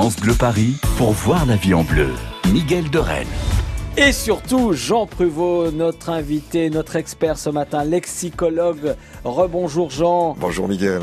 France Bleu Paris pour voir la vie en bleu. Miguel Dorel. Et surtout, Jean Pruvot, notre invité, notre expert ce matin, lexicologue. Rebonjour Jean. Bonjour Miguel.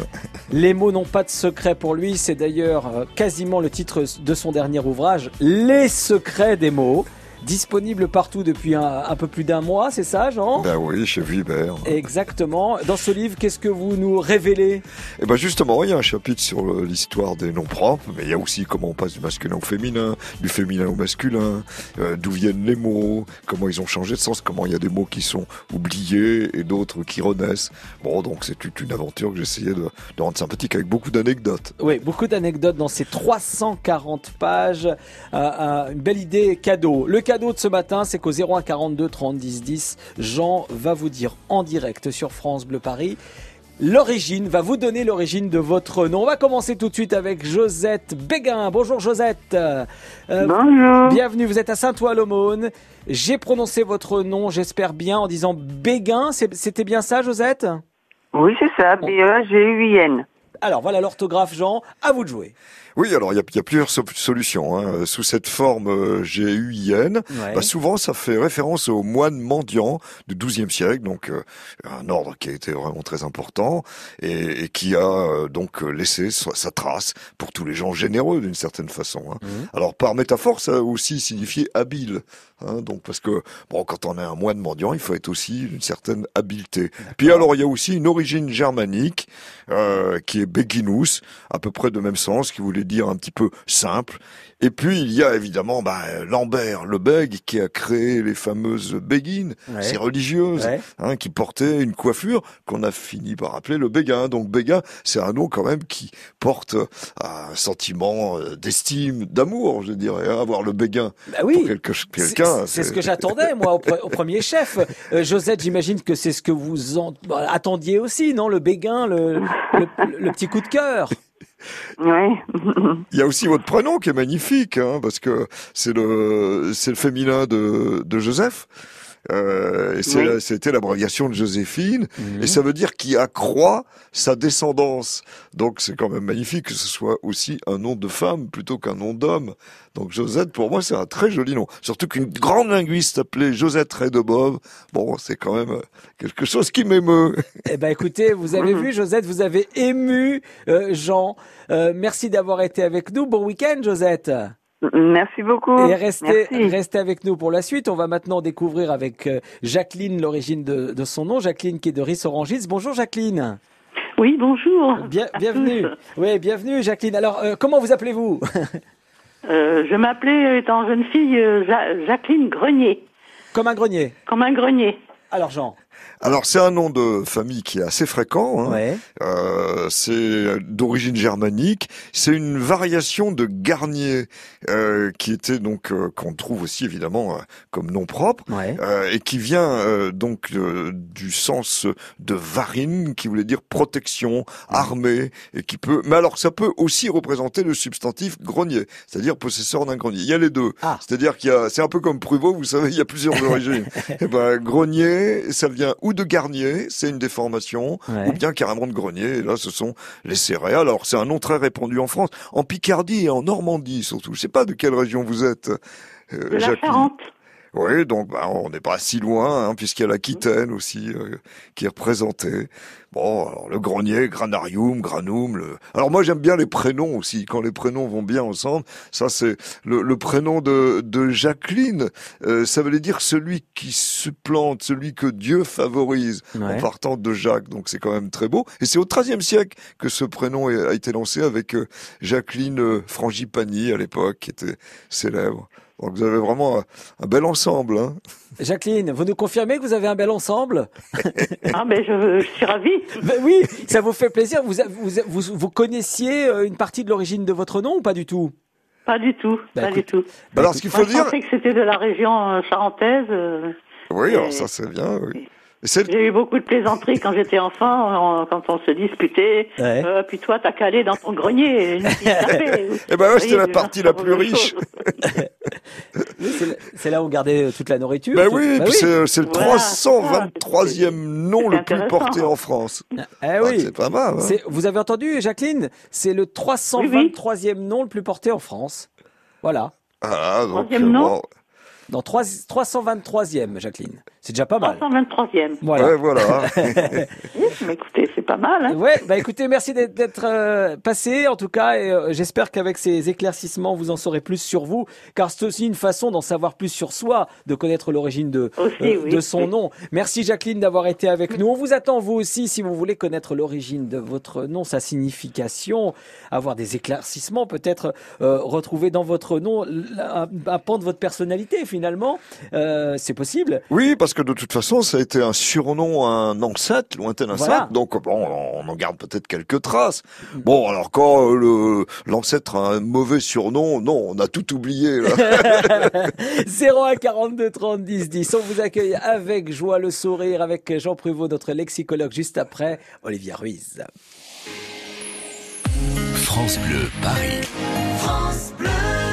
Les mots n'ont pas de secret pour lui, c'est d'ailleurs euh, quasiment le titre de son dernier ouvrage, Les secrets des mots. Disponible partout depuis un, un peu plus d'un mois, c'est ça, Jean? Ben oui, chez Vuibert. Exactement. Dans ce livre, qu'est-ce que vous nous révélez? Eh ben justement, il y a un chapitre sur l'histoire des noms propres, mais il y a aussi comment on passe du masculin au féminin, du féminin au masculin, euh, d'où viennent les mots, comment ils ont changé de sens, comment il y a des mots qui sont oubliés et d'autres qui renaissent. Bon, donc c'est toute une aventure que j'essayais de, de rendre sympathique avec beaucoup d'anecdotes. Oui, beaucoup d'anecdotes dans ces 340 pages. Euh, euh, une belle idée cadeau. Le cadeau de ce matin, c'est qu'au 01 42 30 10 10, Jean va vous dire en direct sur France Bleu Paris l'origine, va vous donner l'origine de votre nom. On va commencer tout de suite avec Josette Béguin. Bonjour Josette. Euh, Bonjour. bienvenue, vous êtes à Saint-Ouen-l'Aumône. J'ai prononcé votre nom, j'espère bien, en disant Béguin. C'était bien ça, Josette? Oui, c'est ça, E B-E-G-U-I-N. Alors voilà l'orthographe, Jean. À vous de jouer. Oui, alors il y a, y a plusieurs so- solutions. Hein. Sous cette forme euh, G-U-I-N, Ouais. Bah, souvent, ça fait référence aux moines mendiants du XIIe siècle, donc euh, un ordre qui a été vraiment très important et, et qui a euh, donc euh, laissé sa, sa trace pour tous les gens généreux d'une certaine façon. hein. Mhm. Alors par métaphore, ça a aussi signifié habile, hein, donc parce que bon, quand on est un moine mendiant, il faut être aussi d'une certaine habileté. Puis alors, il y a aussi une origine germanique euh, qui est beginus, à peu près de même sens, qui voulait dire un petit peu simple. Et puis il y a évidemment bah, Lambert le Bègue qui a créé les fameuses béguines, Ouais. ces religieuses, Ouais. hein, qui portaient une coiffure qu'on a fini par appeler le Béguin. Donc Béguin, c'est un nom quand même qui porte euh, un sentiment euh, d'estime, d'amour, je dirais. hein. Avoir le Béguin Bah oui. pour quelqu'un, C'est c'est ce que j'attendais, moi, au, pre- au premier chef. Euh, Josette, j'imagine que c'est ce que vous en- attendiez aussi, non? Le béguin, le, le, le petit coup de cœur. Oui. Il y a aussi votre prénom qui est magnifique, hein, parce que c'est le c'est le féminin de, de Joseph. Euh, Oui. c'était l'abréviation de Joséphine, Mhm. et ça veut dire qui accroît sa descendance. Donc c'est quand même magnifique que ce soit aussi un nom de femme plutôt qu'un nom d'homme. Donc Josette, pour moi, c'est un très joli nom. Surtout qu'une grande linguiste appelée Josette Redebov, bon, c'est quand même euh, quelque chose qui m'émeut. Eh ben, écoutez, vous avez vu, Josette, vous avez ému euh, Jean. Euh, merci d'avoir été avec nous. Bon week-end, Josette. Merci beaucoup. Et restez, Merci. restez avec nous pour la suite. On va maintenant découvrir avec euh, Jacqueline l'origine de, de son nom. Jacqueline qui est de Ris-Orangis. Bonjour, Jacqueline. Oui, bonjour. Bien, bienvenue. tous. Oui, bienvenue, Jacqueline. Alors, euh, comment vous appelez-vous Euh, je m'appelais, étant jeune fille, Ja- Jacqueline Grenier, Comme un grenier. comme un grenier. Alors, Jean. Alors c'est un nom de famille qui est assez fréquent. Hein. Ouais. Euh, c'est d'origine germanique. C'est une variation de Garnier euh, qui était donc euh, qu'on trouve aussi évidemment euh, comme nom propre. Ouais. euh, et qui vient euh, donc euh, du sens de varine, qui voulait dire protection, armée, et qui peut. Mais alors, ça peut aussi représenter le substantif grenier, c'est-à-dire possesseur d'un grenier. Il y a les deux. Ah. C'est-à-dire qu'il y a, c'est un peu comme Pruvot, vous savez, il y a plusieurs origines. et ben, grenier, ça vient ou de garnier, c'est une déformation, Ouais. ou bien carrément de grenier. Et là, ce sont les céréales. Alors, c'est un nom très répandu en France, en Picardie et en Normandie surtout. Je sais pas de quelle région vous êtes. euh, De la Jacqueline. Charente. Oui, donc bah, on n'est pas si loin, hein, puisqu'il y a l'Aquitaine aussi euh, qui est représentée. Bon, alors le grenier, granarium, granum. Le... Alors moi j'aime bien les prénoms aussi, quand les prénoms vont bien ensemble. Ça c'est le, le prénom de, de Jacqueline. euh, ça veut dire celui qui supplante, celui que Dieu favorise, en partant de Jacques. Donc c'est quand même très beau. Et c'est au XIIIe siècle que ce prénom a été lancé avec euh, Jacqueline euh, Frangipani à l'époque, qui était célèbre. Donc vous avez vraiment un, un bel ensemble. Hein. Jacqueline, vous nous confirmez que vous avez un bel ensemble? Ah, ben, je, je suis ravie. Ben Oui, ça vous fait plaisir. Vous, vous, vous, vous connaissiez euh, une partie de l'origine de votre nom ou pas du tout? Pas du tout, Bah, pas écoute, du tout. Bah, Alors ce qu'il Moi, faut je dire, pensais que c'était de la région euh, charentaise. euh, oui, Et- alors ça c'est bien. Oui. Et J'ai eu beaucoup de plaisanteries quand j'étais enfant, on- quand on se disputait. Ouais. Euh, puis toi, t'as calé dans ton grenier. tapée. Eh ben ouais, c'était la partie la plus riche. Oui, c'est là où on gardait toute la nourriture. Ben tout- oui, Bah puis c'est c'est le Voilà, 323e nom c'est le plus porté en France. Eh Ah, oui. C'est pas mal. hein. C'est- Vous avez entendu, Jacqueline? C'est le 323e nom le plus porté en France. Voilà. Ah, donc, Troisième nom? bon, Dans 3, 323e, Jacqueline. C'est déjà pas mal. 323e. Voilà. Ouais, voilà. Oui, mais écoutez, c'est pas mal. Hein. Ouais, bah écoutez, merci d'être- euh, passé en tout cas, et euh, j'espère qu'avec ces éclaircissements, vous en saurez plus sur vous, car c'est aussi une façon d'en savoir plus sur soi, de connaître l'origine de Aussi, euh, oui, de son oui. nom. Merci Jacqueline d'avoir été avec nous. On vous attend vous aussi si vous voulez connaître l'origine de votre nom, sa signification, avoir des éclaircissements, peut-être euh, retrouver dans votre nom un, un pan de votre personnalité finalement. Euh, c'est possible. Oui, parce que de toute façon, ça a été un surnom, un ancêtre, lointain ancêtre. Voilà. Donc, bon, on en garde peut-être quelques traces. Bon, alors quand euh, le l'ancêtre a un mauvais surnom, non, on a tout oublié. Là. 01 42 30 10 10. On vous accueille avec joie le sourire avec Jean Prévost, notre lexicologue, juste après Olivia Ruiz. France Bleu Paris. Je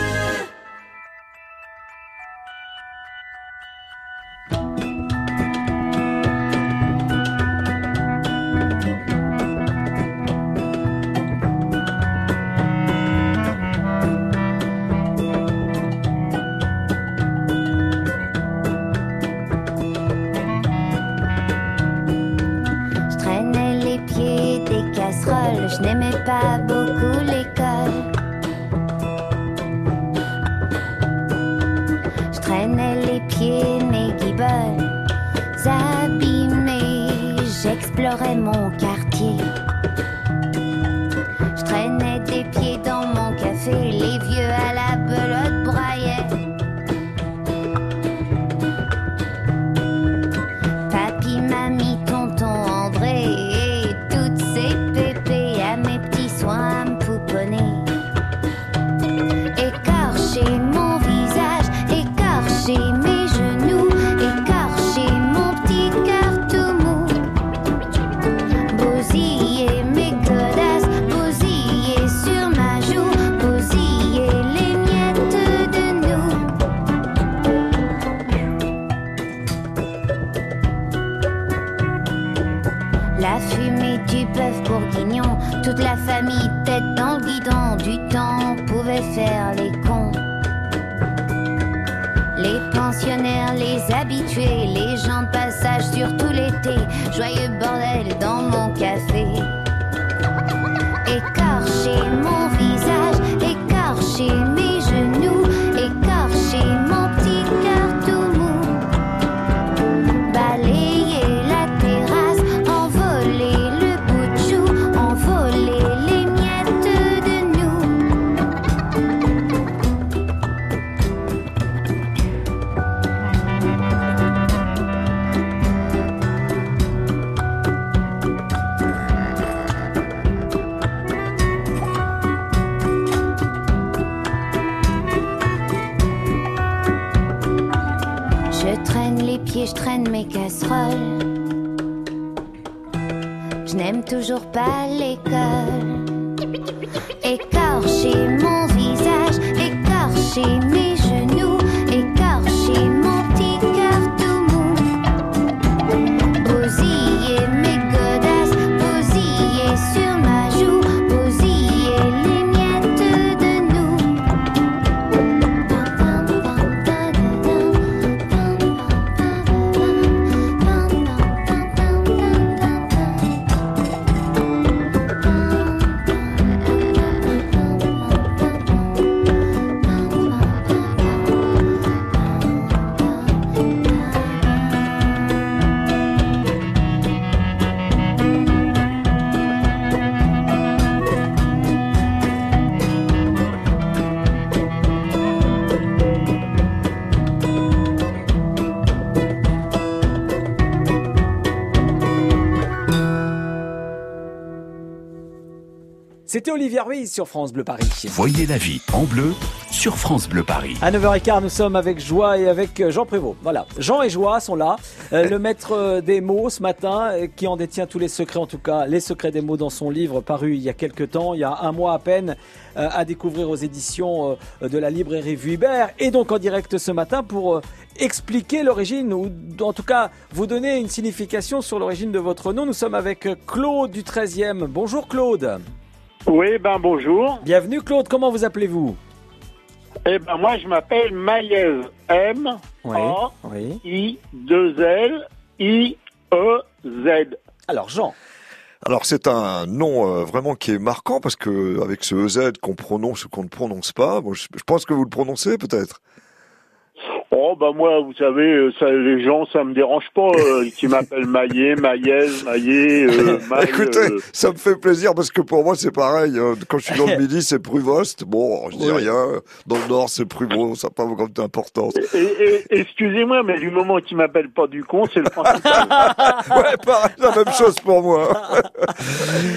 Je traîne les pieds, je traîne mes casseroles. Je n'aime toujours pas l'école. Écorcher mon visage, écorcher mes C'était Olivier Ruiz sur France Bleu Paris. Voyez la vie en bleu sur France Bleu Paris. À 9h15, nous sommes avec Joie et avec euh, Jean Prévost. Voilà, Jean et Joie sont là. Euh, le maître euh, des mots ce matin, qui en détient tous les secrets, en tout cas les secrets des mots dans son livre paru il y a quelques temps, il y a un mois à peine, à découvrir aux éditions de la librairie Vuibert. Et donc en direct ce matin pour expliquer l'origine, ou en tout cas vous donner une signification sur l'origine de votre nom. Nous sommes avec Claude du 13e. Bonjour Claude. Oui, ben bonjour. Bienvenue Claude, comment vous appelez-vous? Eh ben moi je m'appelle Maïez M Oui. A Oui. I 2 L I E Z. Alors Jean. Alors c'est un nom euh, vraiment qui est marquant parce que avec ce EZ qu'on prononce ou qu'on ne prononce pas, bon, je, je pense que vous le prononcez peut-être. Oh ben moi vous savez euh, ça, les gens ça me dérange pas euh, qui m'appellent Maillet, Maïez, Maillet, euh, Maille, Écoutez, euh, ça me fait plaisir parce que pour moi c'est pareil. euh, Quand je suis dans le midi c'est Pruvost. Bon, je dis Oui. rien. Dans le Nord c'est Pruvot, ça n'a pas grande importance. et, et- excusez-moi mais du moment qu'ils m'appellent pas du con c'est le principal. Ouais, pareil, la même chose pour moi.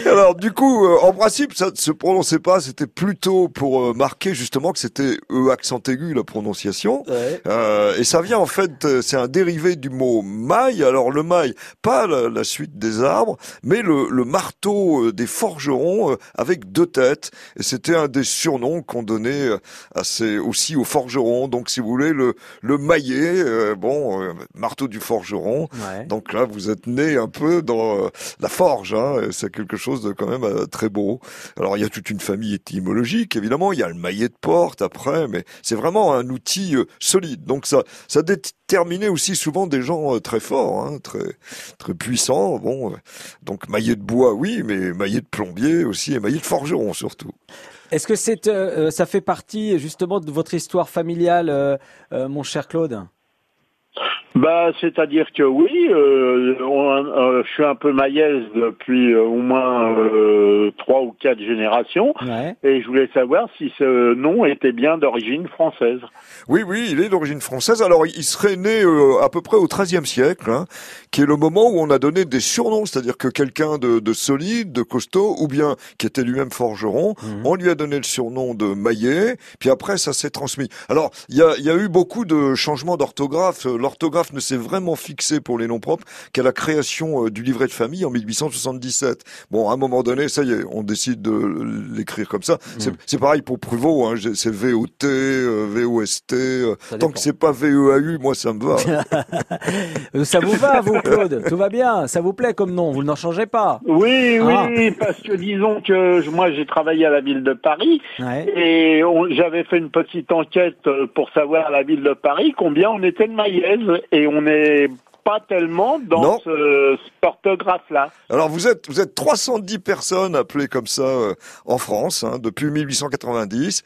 Alors, du coup, euh, en principe, ça ne se prononçait pas. C'était plutôt pour euh, marquer justement que c'était E accent aigu la prononciation. Ouais. Euh, et ça vient en fait, euh, c'est un dérivé du mot maille. Alors le maille, pas la, la suite des arbres, mais le, le marteau euh, des forgerons avec deux têtes. Et c'était un des surnoms qu'on donnait à ces, aussi aux forgerons. Donc si vous voulez, le, le maillet, euh, bon, euh, marteau du forgeron. Ouais. Donc là, vous êtes né un peu dans la forge. Hein, et c'est quelque chose de quand même très beau. Alors il y a toute une famille étymologique, évidemment. Il y a le maillet de porte après, mais c'est vraiment un outil solide. Donc ça, ça déterminait aussi souvent des gens euh, très forts, hein, très, très puissants. Bon, euh, donc maillet de bois, oui, mais maillet de plombier aussi et maillet de forgeron surtout. Est-ce que euh, ça fait partie justement de votre histoire familiale, mon cher Claude? Bah, c'est-à-dire que oui, euh, on- euh, je suis un peu maïez depuis euh, au moins euh, trois ou quatre générations, Ouais. et je voulais savoir si ce nom était bien d'origine française. Oui, oui, il est d'origine française. Alors, il serait né euh, à peu près au XIIIe siècle, hein, qui est le moment où on a donné des surnoms, c'est-à-dire que quelqu'un de, de solide, de costaud, ou bien qui était lui-même forgeron, Mhm. on lui a donné le surnom de Maillet, puis après, ça s'est transmis. Alors, il y a, y a eu beaucoup de changements d'orthographe. Euh, L'orthographe ne s'est vraiment fixée pour les noms propres qu'à la création euh, du livret de famille en 1877. Bon, à un moment donné, ça y est, on décide de l'écrire comme ça. C'est- C'est pareil pour Pruvot, hein, c'est V-O-T, euh, V-O-S-T. euh, Ça tant dépend. que c'est pas V-E-A-U, moi, ça me va. Ça vous va, vous, Claude? Tout va bien Ça vous plaît comme nom? Vous n'en changez pas? Oui, oui, Ah. oui, parce que disons que moi j'ai travaillé à la ville de Paris Ouais. et j'avais fait une petite enquête pour savoir à la ville de Paris combien on était de et on n'est pas tellement dans Non. ce, cet orthographe-là. Alors, vous êtes, vous êtes 310 personnes appelées comme ça euh, en France, hein, depuis 1890.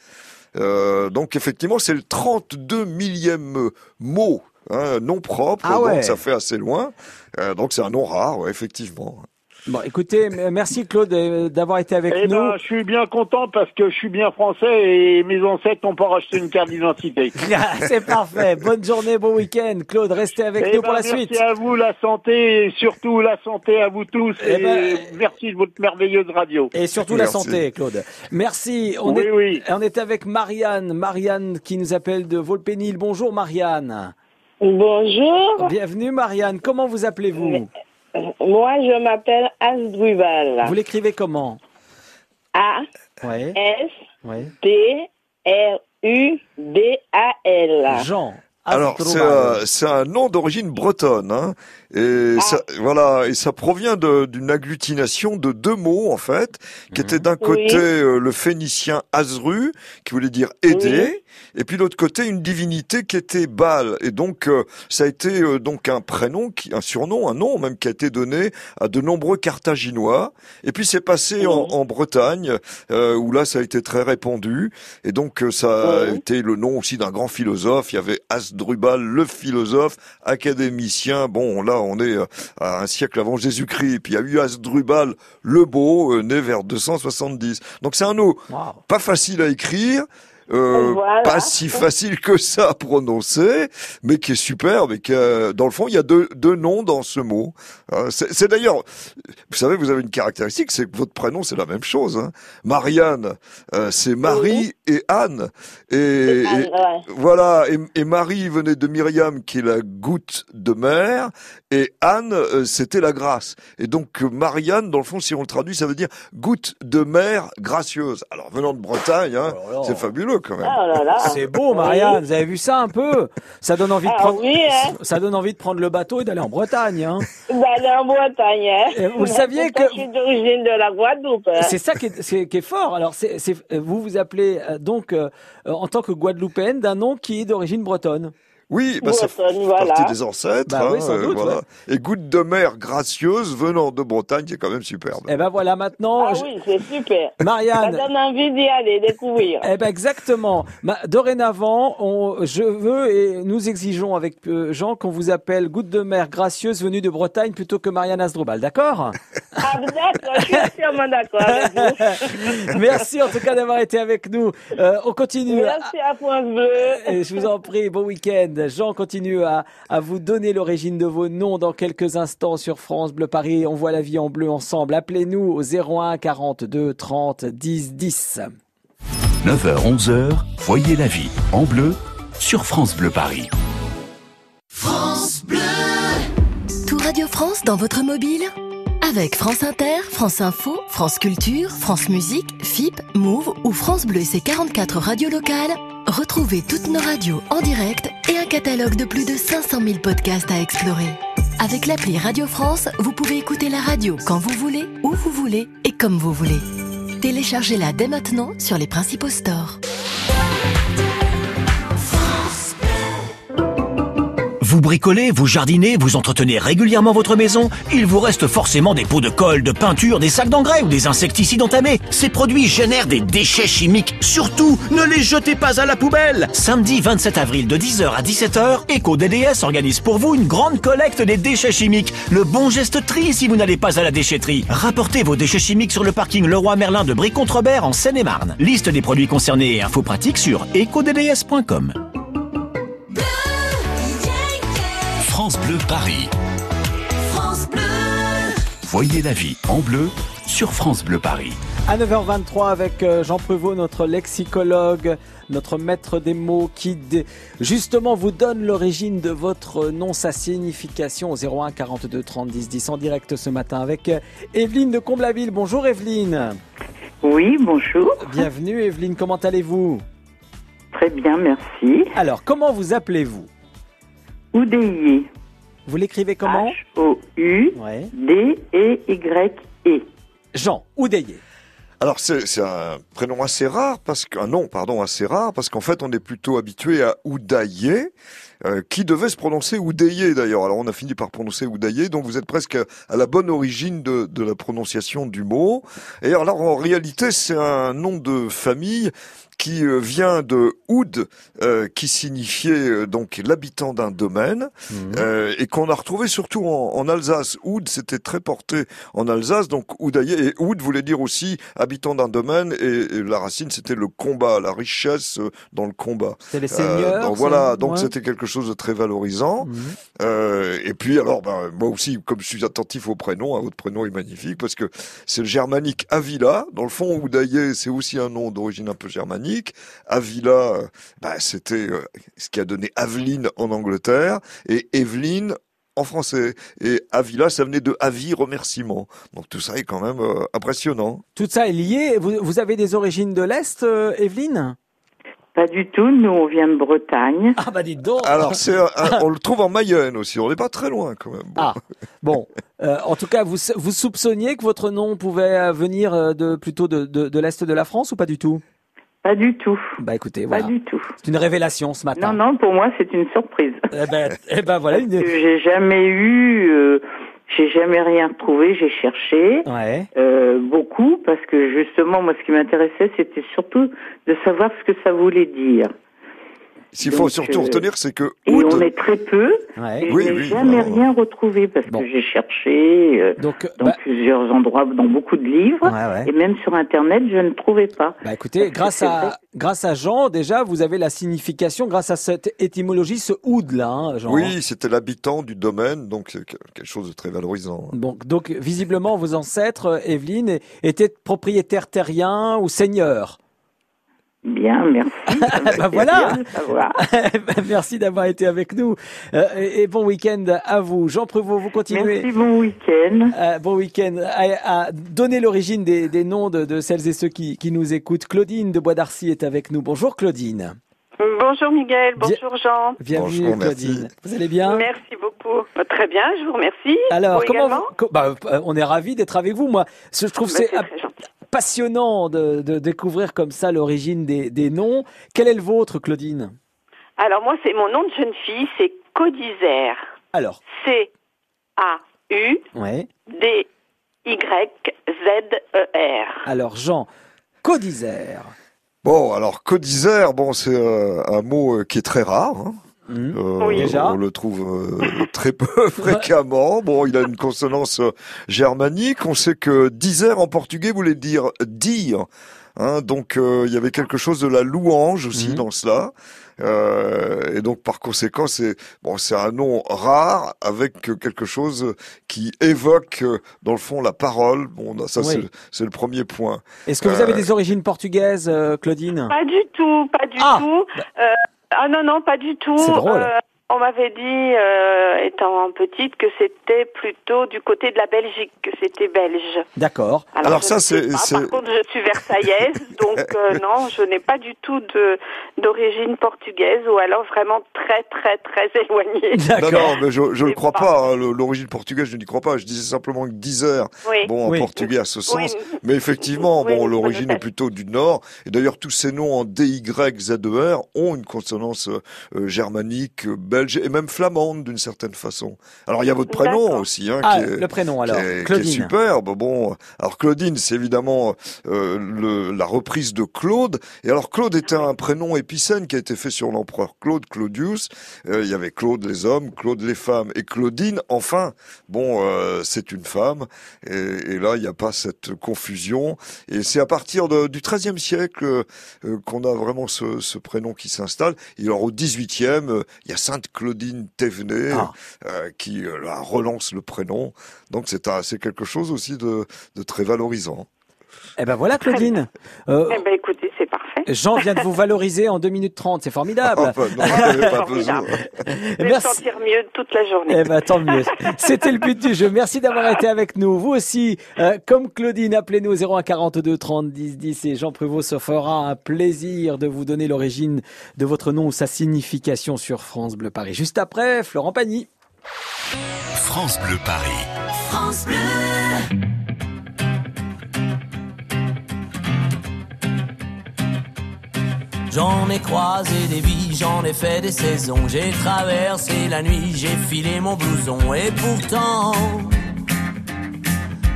Euh, donc, effectivement, c'est le 32 millième mot, hein, nom propre, Ah ouais. donc ça fait assez loin. Euh, donc, c'est un nom rare, ouais, effectivement. Bon, écoutez, merci Claude euh, d'avoir été avec Eh nous. ben, je suis bien content parce que je suis bien français et mes ancêtres n'ont pas racheté une carte d'identité. C'est parfait. Bonne journée, bon week-end. Claude, restez avec Eh nous ben, pour la merci suite. à vous, la santé, et surtout la santé à vous tous. Eh Et, ben- merci de votre merveilleuse radio. Et surtout la Merci. santé, Claude. Merci. On, oui, est, oui. on est avec Marianne. Marianne qui nous appelle de Volpénil. Bonjour Marianne. Bonjour, Bienvenue Marianne. Comment vous appelez-vous? Moi je m'appelle Asdruval. Vous l'écrivez comment A Oui. S Oui. D R U B A L. Jean. Alors, c'est Asdrubal. euh, c'est un nom d'origine bretonne, hein, et Ah. ça, voilà, et ça provient de- d'une agglutination de deux mots en fait, qui Mhm. étaient d'un côté euh, le phénicien Azru, qui voulait dire aider, et puis l'autre côté une divinité qui était Baal, et donc euh, ça a été euh, donc un prénom, qui, un surnom, un nom même qui a été donné à de nombreux Carthaginois, et puis c'est passé en, en Bretagne, euh, où là ça a été très répandu, et donc euh, ça a été le nom aussi d'un grand philosophe. Il y avait Asdrubal, le philosophe, académicien. Bon, là, on est euh, à un siècle avant Jésus-Christ. Puis il y a eu Asdrubal le Beau, euh, né vers 270. Donc c'est un nom Wow. pas facile à écrire. Euh, Voilà. pas si facile que ça à prononcer, mais qui est superbe et qui, a- dans le fond, il y a deux, deux noms dans ce mot. Euh, c'est d'ailleurs, vous savez, vous avez une caractéristique, c'est que votre prénom c'est la même chose. Hein. Marianne, euh, c'est Marie et Anne. Et, et- ouais. voilà, et, et Marie venait de Myriam, qui est la goutte de mer, et Anne, euh, c'était la grâce. Et donc, euh, Marianne, dans le fond, si on le traduit, ça veut dire goutte de mer gracieuse. Alors, venant de Bretagne, hein, Oh c'est fabuleux quand même. Là là. C'est beau, Marianne. Vous avez vu ça un peu? Ça donne envie de Ah prendre. oui, hein. Ça donne envie de prendre le bateau et d'aller en Bretagne. Hein. D'aller en Bretagne, hein. Vous saviez que- Je suis d'origine de la Guadeloupe. hein. C'est ça qui est, c'est- qui est fort. Alors, c'est, vous vous appelez euh, donc euh, en tant que Guadeloupéenne d'un nom qui est d'origine bretonne. Oui, bah, ça fait Bretonne, voilà. partie des ancêtres. Bah oui, hein, sans doute, voilà. Et goutte de mer gracieuse venant de Bretagne, qui est quand même superbe. Eh ben voilà, maintenant, Ah je- oui, c'est super. Ça Marianne. donne envie d'y aller, découvrir. Eh ben exactement. Dorénavant, on, je veux et nous exigeons avec euh, Jean qu'on vous appelle Goutte de mer gracieuse venue de Bretagne plutôt que Marianne Asdrubal, d'accord? Ah, d'accord, je suis entièrement d'accord avec vous. Merci en tout cas d'avoir été avec nous. Euh, on continue. Merci à France Bleu. Et je vous en prie, bon week-end. Jean continue à, à vous donner l'origine de vos noms dans quelques instants sur France Bleu Paris. On voit la vie en bleu ensemble. Appelez-nous au 01 42 30 10 10. 9h, 11h, voyez la vie en bleu sur France Bleu Paris. Tout Radio France dans votre mobile Avec France Inter, France Info, France Culture, France Musique, FIP, Move ou France Bleu et ses 44 radios locales, retrouvez toutes nos radios en direct et un catalogue de plus de 500 000 podcasts à explorer. Avec l'appli Radio France, vous pouvez écouter la radio quand vous voulez, où vous voulez et comme vous voulez. Téléchargez-la dès maintenant sur les principaux stores. Vous bricolez, vous jardinez, vous entretenez régulièrement votre maison Il vous reste forcément des pots de colle, de peinture, des sacs d'engrais ou des insecticides entamés. Ces produits génèrent des déchets chimiques. Surtout, ne les jetez pas à la poubelle Samedi 27 avril de 10h à 17h, EcoDDS organise pour vous une grande collecte des déchets chimiques. Le bon geste tri si vous n'allez pas à la déchetterie. Rapportez vos déchets chimiques sur le parking Leroy Merlin de Brie-Contrebert en Seine-et-Marne. Liste des produits concernés et infos pratiques sur ecodds.com. France Bleu Paris. Voyez la vie en bleu sur France Bleu Paris. À 9h23 avec euh, Jean Prevot, notre lexicologue, notre maître des mots qui justement vous donne l'origine de votre nom, sa signification au 01 42 30 10 10 en direct ce matin avec euh, Evelyne de Comblaville. Bonjour Evelyne. Oui, bonjour. Bienvenue Evelyne, comment allez-vous? Très bien, merci. Alors, comment vous appelez-vous? Oudéier. Vous l'écrivez comment H-O-U-D-E-Y-E. Ouais. Jean Oudéier. Alors c'est c'est un prénom assez rare parce qu'un nom pardon assez rare parce qu'en fait on est plutôt habitué à Oudaillé euh, qui devait se prononcer Oudéier d'ailleurs. Alors on a fini par prononcer Oudaillé donc vous êtes presque à, à la bonne origine de, de la prononciation du mot. Et alors en réalité c'est un nom de famille qui euh, vient de Oud, euh, qui signifiait euh, donc l'habitant d'un domaine, euh, et qu'on a retrouvé surtout en, en Alsace. Oud, c'était très porté en Alsace, donc Oudaillé, et Oud voulait dire aussi habitant d'un domaine, et, et la racine c'était le combat, la richesse dans le combat. C'est les seigneurs. donc voilà, donc ouais. c'était quelque chose de très valorisant. Mhm. Et puis alors, ben, moi aussi, comme je suis attentif au prénom, hein, votre prénom est magnifique parce que c'est le germanique Avila. Dans le fond, Oudaillé, c'est aussi un nom d'origine un peu germanique. Avila, euh, ben, c'était euh, ce qui a donné Aveline en Angleterre et Evelyne en français. Et Avila, ça venait de avis, remerciement. Donc tout ça est quand même euh, impressionnant. Tout ça est lié. Vous, vous avez des origines de l'Est, euh, Evelyne? Pas du tout, nous on vient de Bretagne. Ah bah dites donc Alors, c'est on le trouve en Mayenne aussi. On n'est pas très loin quand même. Bon. Ah, bon. Euh, en tout cas, vous, vous soupçonniez que votre nom pouvait venir de, plutôt de, de, de l'Est de la France ou pas du tout? Pas du tout. Bah écoutez, Pas voilà. du tout. C'est une révélation ce matin. Non, non, pour moi c'est une surprise. Eh ben, eh ben voilà. Une... J'ai jamais eu, euh, j'ai jamais rien trouvé, j'ai cherché. Ouais. Euh, beaucoup parce que justement moi ce qui m'intéressait c'était surtout de savoir ce que ça voulait dire. S'il faut surtout euh, retenir, c'est que Et oud, on est très peu. Ouais. Et Oui, je n'ai oui, jamais rien retrouvé parce Bon. que j'ai cherché euh, Donc, dans bah, plusieurs endroits, dans beaucoup de livres, ouais, ouais. et même sur Internet, je ne trouvais pas. Bah écoutez, grâce vrai à grâce à Jean, déjà vous avez la signification grâce à cette étymologie, ce oud là, hein, Jean. oui, c'était l'habitant du domaine, donc quelque chose de très valorisant. Donc, donc visiblement vos ancêtres, euh, Evelyne, étaient propriétaires terriens ou seigneurs. Bien, merci. Bah voilà. bien de savoir. Merci d'avoir été avec nous Euh, et, et bon week-end à vous. Jean Prévost, vous continuez. Merci, bon week-end. Euh, bon week-end. À, à donner l'origine des, des noms de, de celles et ceux qui, qui nous écoutent. Claudine de Bois d'Arcy est avec nous. Bonjour Claudine. Bonjour Miguel, bonjour Jean. Bienvenue Bonjour, merci. Claudine. Vous allez bien Merci beaucoup. Euh, Très bien, je vous remercie. Alors, Vous comment vous- bah, euh, on est ravis d'être avec vous. Moi, je trouve Bah, c'est passionnant de, de découvrir comme ça l'origine des, des noms. Quel est le vôtre, Claudine? Alors moi, c'est mon nom de jeune fille, c'est Codisère. Alors, C-A-U-D-Y-Z-E-R. ouais. Alors, Jean, Codisère. Bon, alors codisère, bon, c'est euh, un mot euh, qui est très rare. hein. Mhm. Euh, Oui. Déjà. On le trouve euh, très peu fréquemment. Bon, il a une consonance euh, germanique. On sait que disère en portugais voulait dire dire. Hein, donc euh, il y avait quelque chose de la louange aussi Mhm. dans cela. Euh, et donc par conséquent, c'est bon, c'est un nom rare avec quelque chose qui évoque dans le fond la parole. Bon, ça c'est Oui. le- c'est le premier point. Est-ce que vous avez des origines portugaises, Claudine? Pas du tout, pas du Ah. tout. Ah non, non, pas du tout. C'est drôle. Euh, on m'avait dit, euh, étant petite, que c'était plutôt du côté de la Belgique, que c'était belge. D'accord. Alors ça, ne c'est- Par contre, je suis versaillaise, donc euh, non, je n'ai pas du tout de d'origine portugaise, ou alors vraiment très, très, très éloignée. Non, D'accord. non, mais je, je le C'est crois pas- pas. hein, L'origine portugaise, je n'y crois pas. Je disais simplement que disère, Oui. bon, en Oui. portugais à ce sens. Oui. Mais effectivement, Oui, bon, l'origine est plutôt du nord. Et d'ailleurs, tous ces noms en DYZER ont une consonance euh, germanique, euh, belge et même flamande d'une certaine façon. Alors, il y a votre prénom aussi, hein, Ah, qui est, le prénom alors. qui est, qui est Claudine. superbe. Bon, alors Claudine, c'est évidemment euh, le, la reprise de Claude. Et alors Claude était un prénom épicène qui a été fait sur l'empereur Claude, Claudius. Euh, il y avait Claude les hommes, Claude les femmes et Claudine. Enfin, bon, euh, c'est une femme. Et, et là, il n'y a pas cette confusion. Et c'est à partir de- du XIIIe siècle euh, qu'on a vraiment ce, ce prénom qui s'installe. Et alors au XVIIIe, il y a Sainte Claudine Thévenet Ah. euh, qui euh, là, relance le prénom. Donc c'est c'est quelque chose aussi de, de très valorisant. Eh ben voilà, Claudine. Euh, Eh ben écoutez. Jean vient de vous valoriser en 2 minutes 30. C'est formidable. Enfin, non, pas. Je vais me sentir mieux toute la journée. Eh ben, tant mieux. C'était le but du jeu. Merci d'avoir été avec nous. Vous aussi, euh, comme Claudine, appelez-nous au 01 42 30 10 10 et Jean Prévost se fera un plaisir de vous donner l'origine de votre nom ou sa signification sur France Bleu Paris. Juste après, Florent Pagny. France Bleu Paris. France Bleu. J'en ai croisé des vies, j'en ai fait des saisons, j'ai traversé la nuit, j'ai filé mon blouson et pourtant,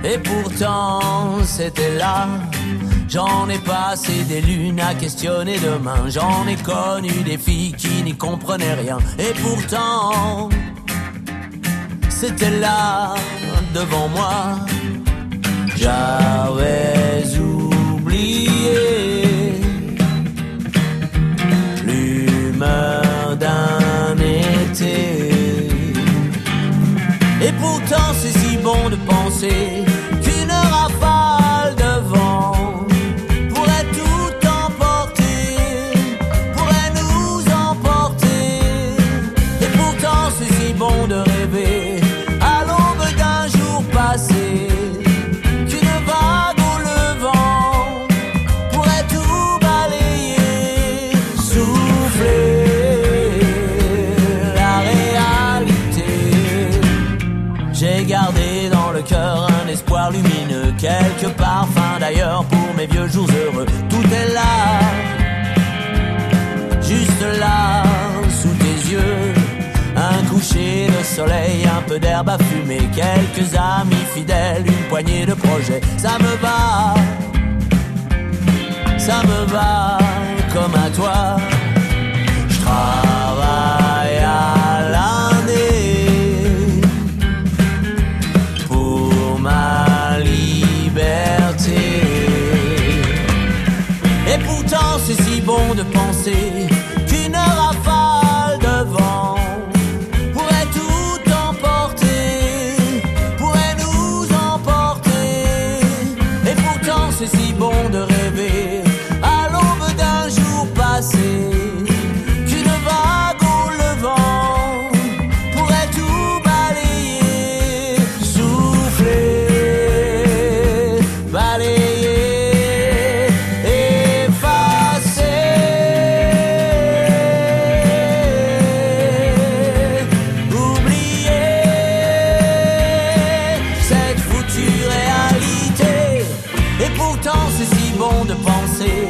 et pourtant c'était là. J'en ai passé des lunes à questionner demain, j'en ai connu des filles qui n'y comprenaient rien et pourtant c'était là devant moi. J'avais oublié d'un. Et pourtant c'est si bon de penser d'ailleurs pour mes vieux jours heureux. Tout est là, juste là, sous tes yeux. Un coucher de soleil, un peu d'herbe à fumer, quelques amis fidèles, une poignée de projets. Ça me va, ça me va comme à toi. Si bon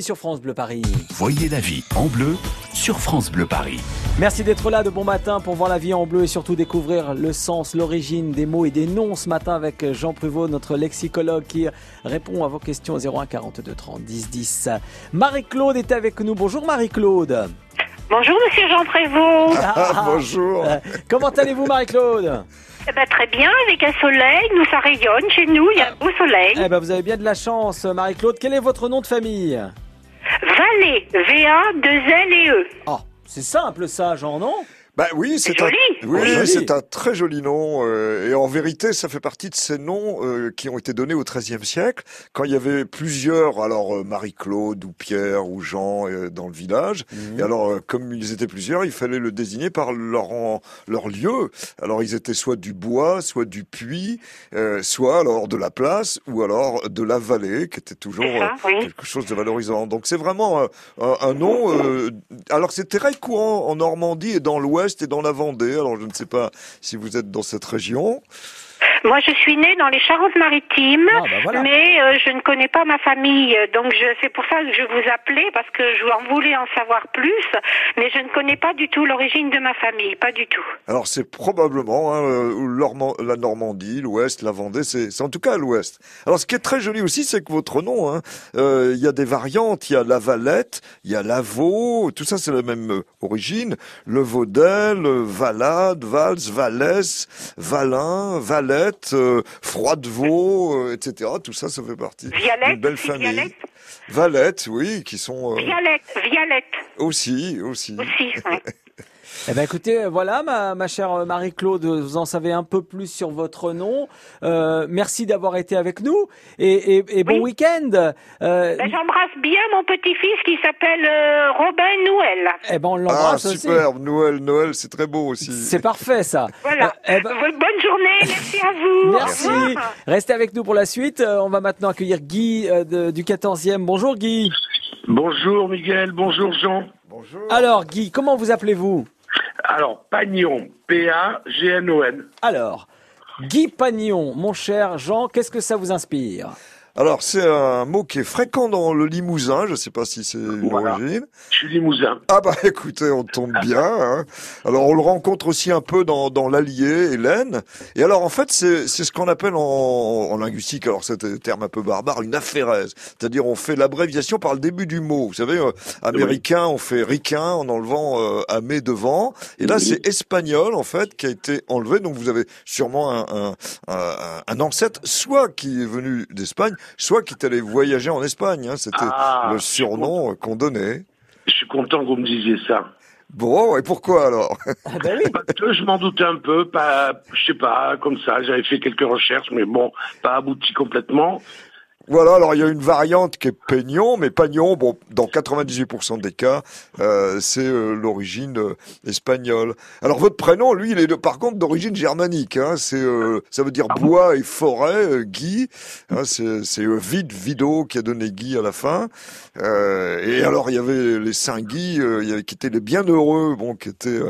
Sur France Bleu Paris. Voyez la vie en bleu sur France Bleu Paris. Merci d'être là de bon matin pour voir la vie en bleu et surtout découvrir le sens, l'origine des mots et des noms ce matin avec Jean Pruvot, notre lexicologue qui répond à vos questions au 01 42 30 10 10. Marie-Claude est avec nous. Bonjour Marie-Claude. Bonjour Monsieur Jean Prévost. Ah, Bonjour. euh, Comment allez-vous Marie-Claude Eh ben, très bien, avec un soleil, nous ça rayonne chez nous, il y a un beau soleil. Eh ben vous avez bien de la chance Marie-Claude. Quel est votre nom de famille Vallée, V-A-2-L-E-E. Oh, c'est simple ça Jean, non? Bah oui, c'est un, oui, c'est un très joli nom. euh, et en vérité, ça fait partie de ces noms euh, qui ont été donnés au XIIIe siècle, quand il y avait plusieurs, alors euh, Marie-Claude ou Pierre ou Jean euh, dans le village. Mhm. Et alors, euh, comme ils étaient plusieurs, il fallait le désigner par leur en- leur lieu. Alors, ils étaient soit du bois, soit du puits, euh, soit alors de la place, ou alors de la vallée, qui était toujours ça, euh, oui. quelque chose de valorisant. Donc, c'est vraiment euh, un, un nom. euh, alors, c'est très courant en Normandie et dans l'Ouest et dans la Vendée. Alors, je ne sais pas si vous êtes dans cette région. Moi je suis née dans les Charentes-Maritimes, Ah, bah voilà. mais euh, je ne connais pas ma famille, donc c'est pour ça que je vous appelais, parce que je en voulais en savoir plus, mais je ne connais pas du tout l'origine de ma famille, pas du tout. Alors, c'est probablement hein, euh, la Normandie, l'Ouest, la Vendée. C'est en tout cas l'Ouest. Alors, ce qui est très joli aussi, c'est que votre nom, hein, euh, il y a des variantes. Il y a la Valette, il y a la Vaux. Tout ça, c'est la même origine. Le Vaudel, Valade, Vals, Valès, Valin, Valette, euh, Froidevaux, euh, etc. Tout ça, ça fait partie Violette, d'une belle famille. Violette? Valette, oui, qui sont euh, Violette, Violette aussi, aussi. aussi. ouais. Eh ben écoutez, euh, voilà ma, ma chère Marie-Claude, vous en savez un peu plus sur votre nom. Euh, merci d'avoir été avec nous et, et, et bon Oui. week-end. Euh, Ben, J'embrasse bien mon petit-fils qui s'appelle euh, Robin Noël. eh ben on Ah, l'embrasse aussi. superbe. Noël, Noël, c'est très beau aussi. C'est parfait ça. Voilà. Euh, eh ben, Bonne journée, merci à vous. Merci. Restez avec nous pour la suite. Euh, on va maintenant accueillir Guy euh, de- du 14e. Bonjour Guy. Bonjour Miguel, bonjour Jean. Bonjour. Alors Guy, comment vous appelez-vous? Alors, Pagnon, P-A-G-N-O-N. Alors, Guy Pagnon, mon cher Jean, qu'est-ce que ça vous inspire? Alors, c'est un mot qui est fréquent dans le Limousin. Je ne sais pas si c'est une Voilà. origine. Je suis limousin. Ah bah écoutez, on tombe bien. hein. Alors on le rencontre aussi un peu dans, dans l'Allier, Hélène. Et alors en fait, c'est c'est ce qu'on appelle en, en linguistique, alors c'est un terme un peu barbare, une aphérèse. C'est-à-dire on fait l'abréviation par le début du mot. Vous savez, euh, américain, on fait ricain en enlevant euh, amé devant. Et là, Oui. c'est espagnol en fait qui a été enlevé. Donc vous avez sûrement un, un, un, un ancêtre, soit qui est venu d'Espagne, soit qui est allé voyager en Espagne. hein. C'était Ah, le surnom euh, qu'on donnait. Je suis content que vous me disiez ça. Bon, et pourquoi alors? Ah ben oui. Parce que je m'en doutais un peu, pas, je sais pas, comme ça, j'avais fait quelques recherches, mais bon, pas abouti complètement. Voilà, alors il y a une variante qui est Peignon, mais Pagnon, bon, dans 98% des cas, euh, c'est euh, l'origine euh, espagnole. Alors votre prénom, lui, il est de, par contre d'origine germanique. Hein, c'est, euh, ça veut dire bois et forêt, euh, Guy. Hein, c'est c'est euh, vide, Vido qui a donné Guy à la fin. Euh, et alors il y avait les saints Guy, euh, il y avait, qui étaient les bienheureux, bon, qui étaient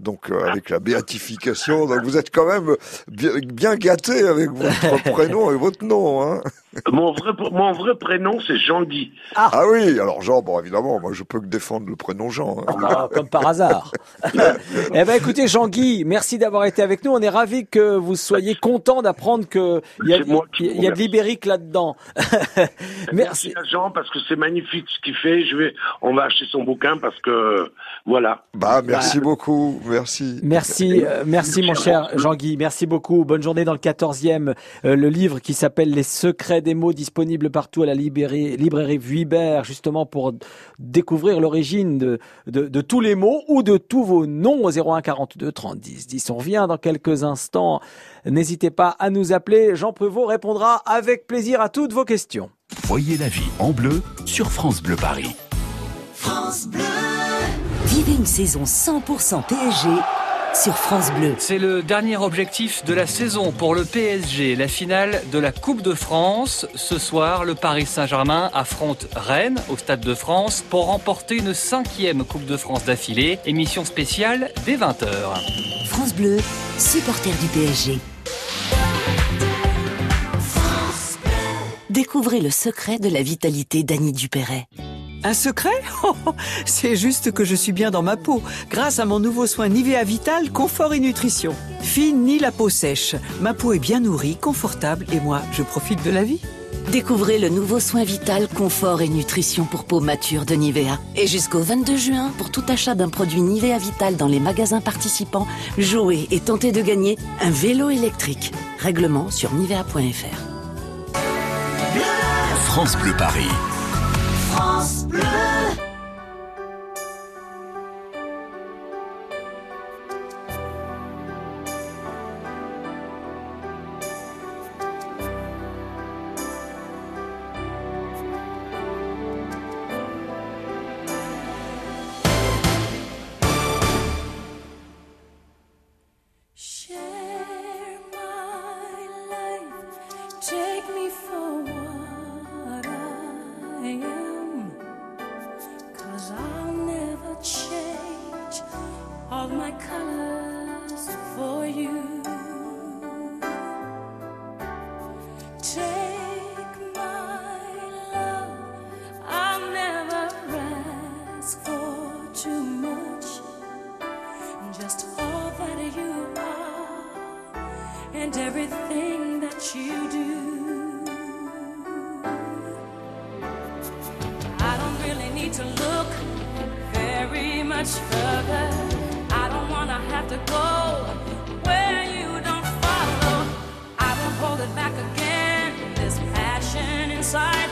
donc euh, avec la béatification. Donc vous êtes quand même bien, bien gâté avec votre prénom et votre nom. Hein. Mon vrai, mon vrai prénom, c'est Jean-Guy. Ah. oui, alors Jean, bon évidemment, moi je peux que défendre le prénom Jean. hein. Ah, comme par hasard. eh ben, écoutez, Jean-Guy, merci d'avoir été avec nous. On est ravis que vous soyez content d'apprendre que il y a, il y a vous de l'ibérique là-dedans. Merci à Jean parce que c'est magnifique ce qu'il fait. Je vais, on va acheter son bouquin parce que voilà. Bah merci beaucoup, merci. Merci, euh, merci mon cher Jean-Guy, merci beaucoup. Bonne journée dans le 14e. Euh, le livre qui s'appelle Les secrets des mots disponible partout à la librairie, librairie Vuibert, justement pour découvrir l'origine de, de, de tous les mots ou de tous vos noms au 01 42 30 10 10. On revient dans quelques instants. N'hésitez pas à nous appeler. Jean Prévost répondra avec plaisir à toutes vos questions. Voyez la vie en bleu sur France Bleu Paris. France Bleu. Vivez une saison 100% PSG sur France Bleu. C'est le dernier objectif de la saison pour le PSG, la finale de la Coupe de France. Ce soir, le Paris Saint-Germain affronte Rennes au Stade de France pour remporter une cinquième Coupe de France d'affilée. Émission spéciale dès 20h. France Bleu, supporter du PSG. Découvrez le secret de la vitalité d'Annie Dupéret. Un secret C'est juste que je suis bien dans ma peau, grâce à mon nouveau soin Nivea Vital Confort et Nutrition. Fine ni la peau sèche. Ma peau est bien nourrie, confortable et moi, je profite de la vie. Découvrez le nouveau soin vital, confort et nutrition pour peau mature de Nivea. Et jusqu'au 22 juin, pour tout achat d'un produit Nivea Vital dans les magasins participants, jouez et tentez de gagner un vélo électrique. Règlement sur nivea.fr. France Bleu Paris. France Bleu. Need to look very much further. I don't want to have to go where you don't follow. I won't hold it back again. This passion inside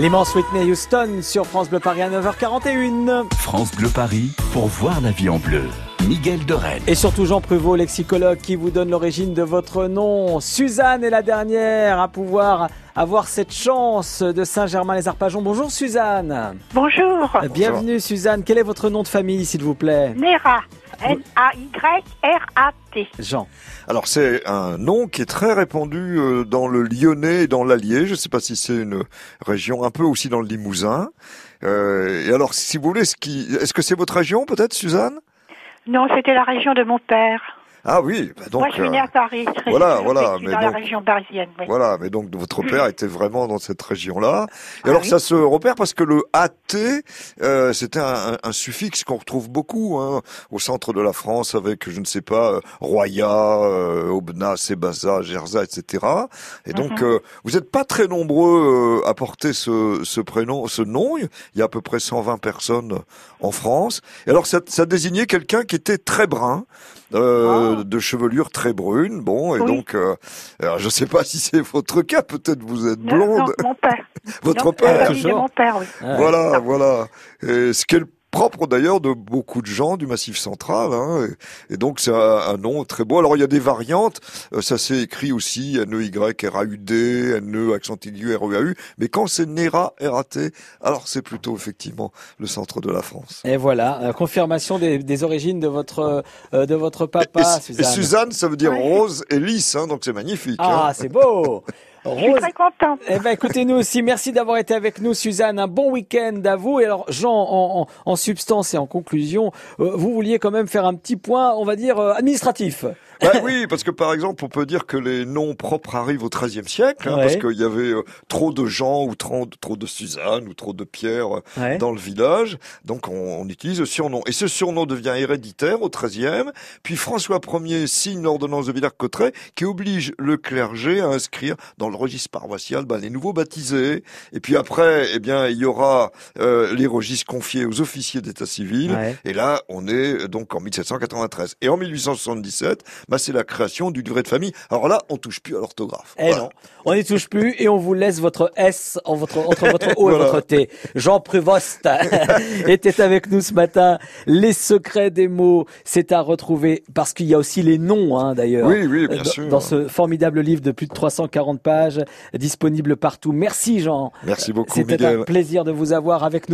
L'immense Whitney Houston sur France Bleu Paris à 9h41. France Bleu Paris pour voir la vie en bleu. Miguel Rennes. Et surtout Jean Pruvot, lexicologue, qui vous donne l'origine de votre nom. Suzanne est la dernière à pouvoir avoir cette chance de Saint-Germain-les-Arpajons. Bonjour Suzanne. Bonjour. Bienvenue Suzanne. Quel est votre nom de famille, s'il vous plaît Nera. N-A-Y-R-A-T. Jean. Alors c'est un nom qui est très répandu euh, dans le Lyonnais et dans l'Allier. Je ne sais pas si c'est une région un peu aussi dans le Limousin. Euh, et alors, si vous voulez, ce qui... est-ce que c'est votre région peut-être, Suzanne? Non, c'était la région de mon père. Ah oui, bah donc. Moi, je suis née euh, à Paris. Très voilà, voilà, mais dans la donc- région parisienne. oui. Voilà, mais donc votre père était vraiment dans cette région-là. Et Ah alors oui. ça se repère parce que le AT, euh, c'était un, un- un suffixe qu'on retrouve beaucoup hein, au centre de la France avec, je ne sais pas, euh, Roya, euh, Aubenas, Sébaza, Gerza, etc. Et donc Mhm. euh, vous n'êtes pas très nombreux euh, à porter ce, ce prénom, ce nom. Il y a à peu près 120 personnes en France. Et alors ça, ça désignait quelqu'un qui était très brun. Euh, de chevelure très brune, bon, et Ah. Oui. donc, euh, alors, je sais pas si c'est votre cas, peut-être vous êtes Non, blonde. non, mon père. Votre Non, père. mon père, oui. Voilà, voilà. Et ce qui est le propre d'ailleurs de beaucoup de gens du Massif central. Hein, et, et donc c'est un, un nom très beau. Alors il y a des variantes. euh, ça s'est écrit aussi N-E-Y-R-A-U-D, N-E accent aigu R-E-A-U. Mais quand c'est Nera R-A-T, alors c'est plutôt effectivement le centre de la France. Et voilà, euh, confirmation des, des origines de votre, euh, de votre papa, et, et Suzanne. Suzanne, ça veut dire rose et lisse, hein, donc c'est magnifique. Ah, hein. c'est beau Je suis Rose. très contente. Eh ben, écoutez, nous aussi, merci d'avoir été avec nous, Suzanne. Un bon week-end à vous. Et alors, Jean, en, en, en substance et en conclusion, euh, vous vouliez quand même faire un petit point, on va dire, euh, administratif. Bah oui, parce que par exemple, on peut dire que les noms propres arrivent au XIIIe siècle, hein, Ouais. parce qu'il y avait euh, trop de gens ou trop, trop de Suzanne ou trop de Pierre euh, Ouais. dans le village. Donc on, on utilise le surnom. Et ce surnom devient héréditaire au XIIIe. Puis François Ier signe l'ordonnance de Villers-Cotterêts qui oblige le clergé à inscrire dans le registre paroissial bah, les nouveaux baptisés. Et puis après, eh bien, il y aura euh, les registres confiés aux officiers d'état civil. Ouais. Et là, on est donc en 1793. Et en 1877, bah, c'est la création du livret de famille. Alors là, on touche plus à l'orthographe. Eh non, on n'y touche plus et on vous laisse votre S en votre, entre votre O et Voilà. votre T. Jean Prévost était avec nous ce matin. Les secrets des mots, c'est à retrouver parce qu'il y a aussi les noms, hein, d'ailleurs. Oui, oui, bien dans, sûr. Dans ce formidable livre de plus de 340 pages, disponible partout. Merci Jean. Merci beaucoup, C'était un plaisir de vous avoir avec nous.